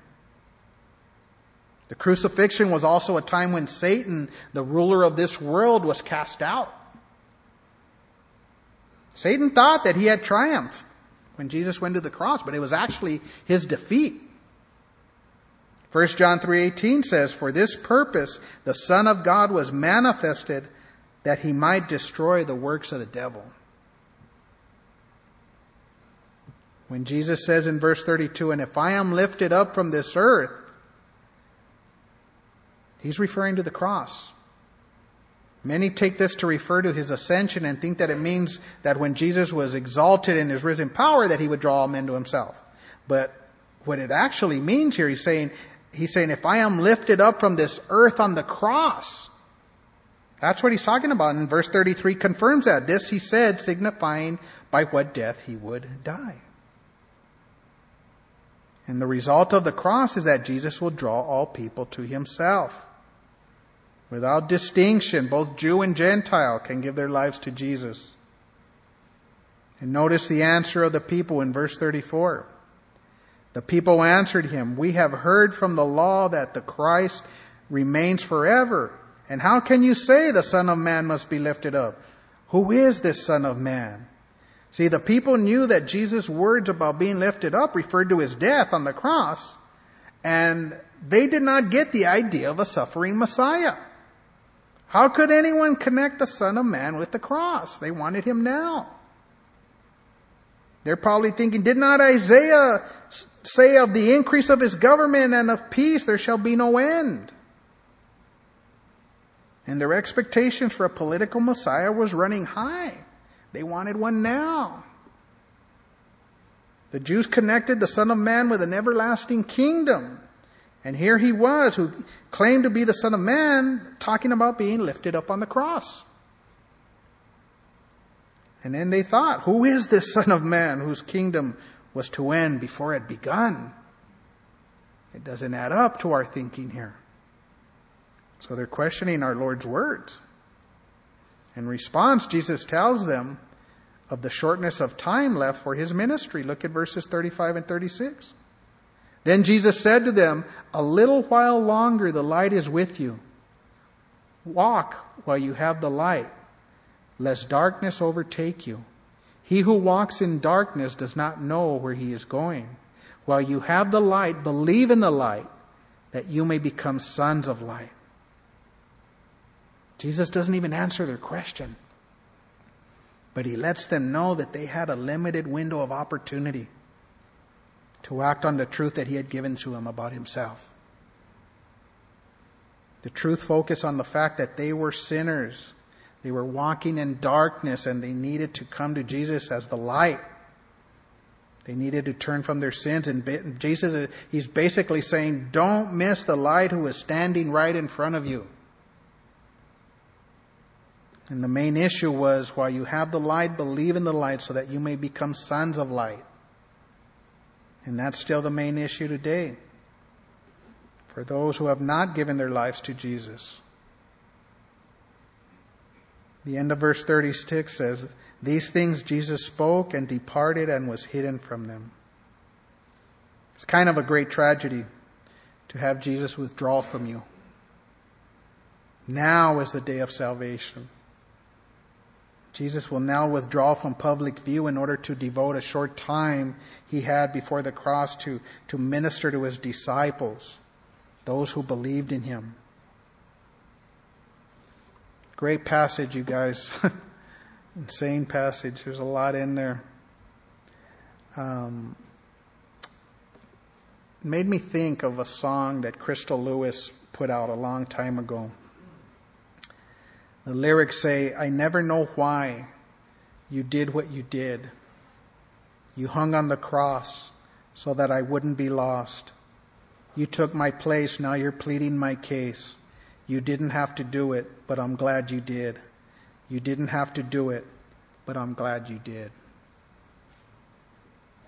The crucifixion was also a time when Satan, the ruler of this world, was cast out. Satan thought that he had triumphed when Jesus went to the cross, but it was actually his defeat. 1 John 3:18 says, "For this purpose the Son of God was manifested that he might destroy the works of the devil." When Jesus says in verse 32, "And if I am lifted up from this earth, He's referring to the cross. Many take this to refer to his ascension and think that it means that when Jesus was exalted in his risen power that he would draw all men to himself. But what it actually means here, he's saying, he's saying, if I am lifted up from this earth on the cross, that's what he's talking about. And verse 33 confirms that. This he said, signifying by what death he would die. And the result of the cross is that Jesus will draw all people to himself. Without distinction, both Jew and Gentile can give their lives to Jesus. And notice the answer of the people in verse 34. The people answered him, We have heard from the law that the Christ remains forever. And how can you say the Son of Man must be lifted up? Who is this Son of Man? See, the people knew that Jesus' words about being lifted up referred to his death on the cross, and they did not get the idea of a suffering Messiah. How could anyone connect the Son of Man with the cross? They wanted him now. They're probably thinking, did not Isaiah say of the increase of his government and of peace there shall be no end? And their expectations for a political Messiah was running high. They wanted one now. The Jews connected the Son of Man with an everlasting kingdom. And here he was, who claimed to be the Son of Man, talking about being lifted up on the cross. And then they thought, who is this Son of Man whose kingdom was to end before it begun? It doesn't add up to our thinking here. So they're questioning our Lord's words. In response, Jesus tells them of the shortness of time left for his ministry. Look at verses 35 and 36. Then Jesus said to them, A little while longer the light is with you. Walk while you have the light, lest darkness overtake you. He who walks in darkness does not know where he is going. While you have the light, believe in the light, that you may become sons of light. Jesus doesn't even answer their question, but he lets them know that they had a limited window of opportunity to act on the truth that he had given to them about himself. The truth focused on the fact that they were sinners. They were walking in darkness and they needed to come to Jesus as the light. They needed to turn from their sins. And Jesus, he's basically saying, don't miss the light who is standing right in front of you. And the main issue was, while you have the light, believe in the light so that you may become sons of light. And that's still the main issue today for those who have not given their lives to Jesus. The end of verse 36 says, These things Jesus spoke and departed and was hidden from them. It's kind of a great tragedy to have Jesus withdraw from you. Now is the day of salvation. Jesus will now withdraw from public view in order to devote a short time he had before the cross to, to minister to his disciples, those who believed in him. Great passage, you guys. Insane passage. There's a lot in there. Um, made me think of a song that Crystal Lewis put out a long time ago. The lyrics say, I never know why you did what you did. You hung on the cross so that I wouldn't be lost. You took my place, now you're pleading my case. You didn't have to do it, but I'm glad you did. You didn't have to do it, but I'm glad you did.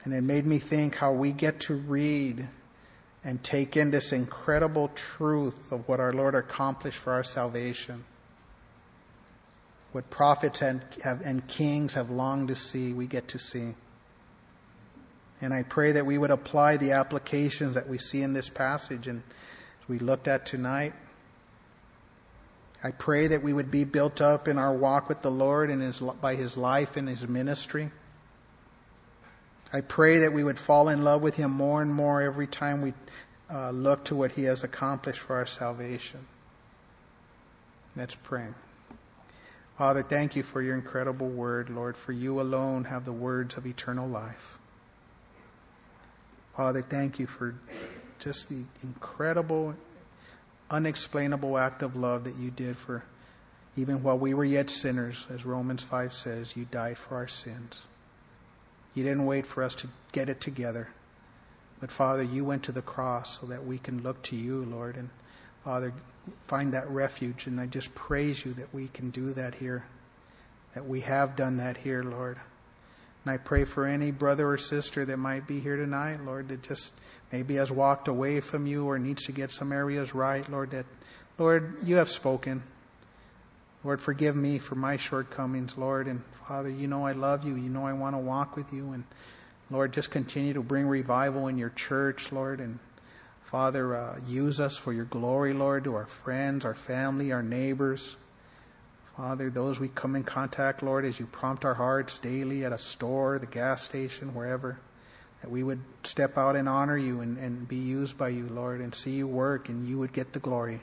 And it made me think how we get to read and take in this incredible truth of what our Lord accomplished for our salvation what prophets and, have, and kings have longed to see, we get to see. And I pray that we would apply the applications that we see in this passage and we looked at tonight. I pray that we would be built up in our walk with the Lord and his, by His life and His ministry. I pray that we would fall in love with Him more and more every time we uh, look to what He has accomplished for our salvation. Let's pray. Father, thank you for your incredible word, Lord, for you alone have the words of eternal life. Father, thank you for just the incredible, unexplainable act of love that you did for Even while we were yet sinners, as Romans 5 says, you died for our sins. You didn't wait for us to get it together. But Father, you went to the cross so that we can look to you, Lord. And Father, find that refuge. And I just praise you that we can do that here, that we have done that here, Lord. And I pray for any brother or sister that might be here tonight, Lord, that just maybe has walked away from you or needs to get some areas right, Lord, that, Lord, you have spoken. Lord, forgive me for my shortcomings, Lord. And Father, you know I love you. You know I want to walk with you. And Lord, just continue to bring revival in your church, Lord. And Father, uh, use us for your glory, Lord, to our friends, our family, our neighbors. Father, those we come in contact, Lord, as you prompt our hearts daily at a store, the gas station, wherever, that we would step out and honor you and, and be used by you, Lord, and see you work and you would get the glory.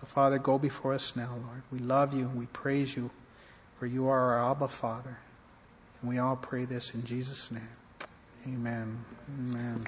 So, Father, go before us now, Lord. We love you. and We praise you, for you are our Abba Father. And we all pray this in Jesus' name. Amen. Amen.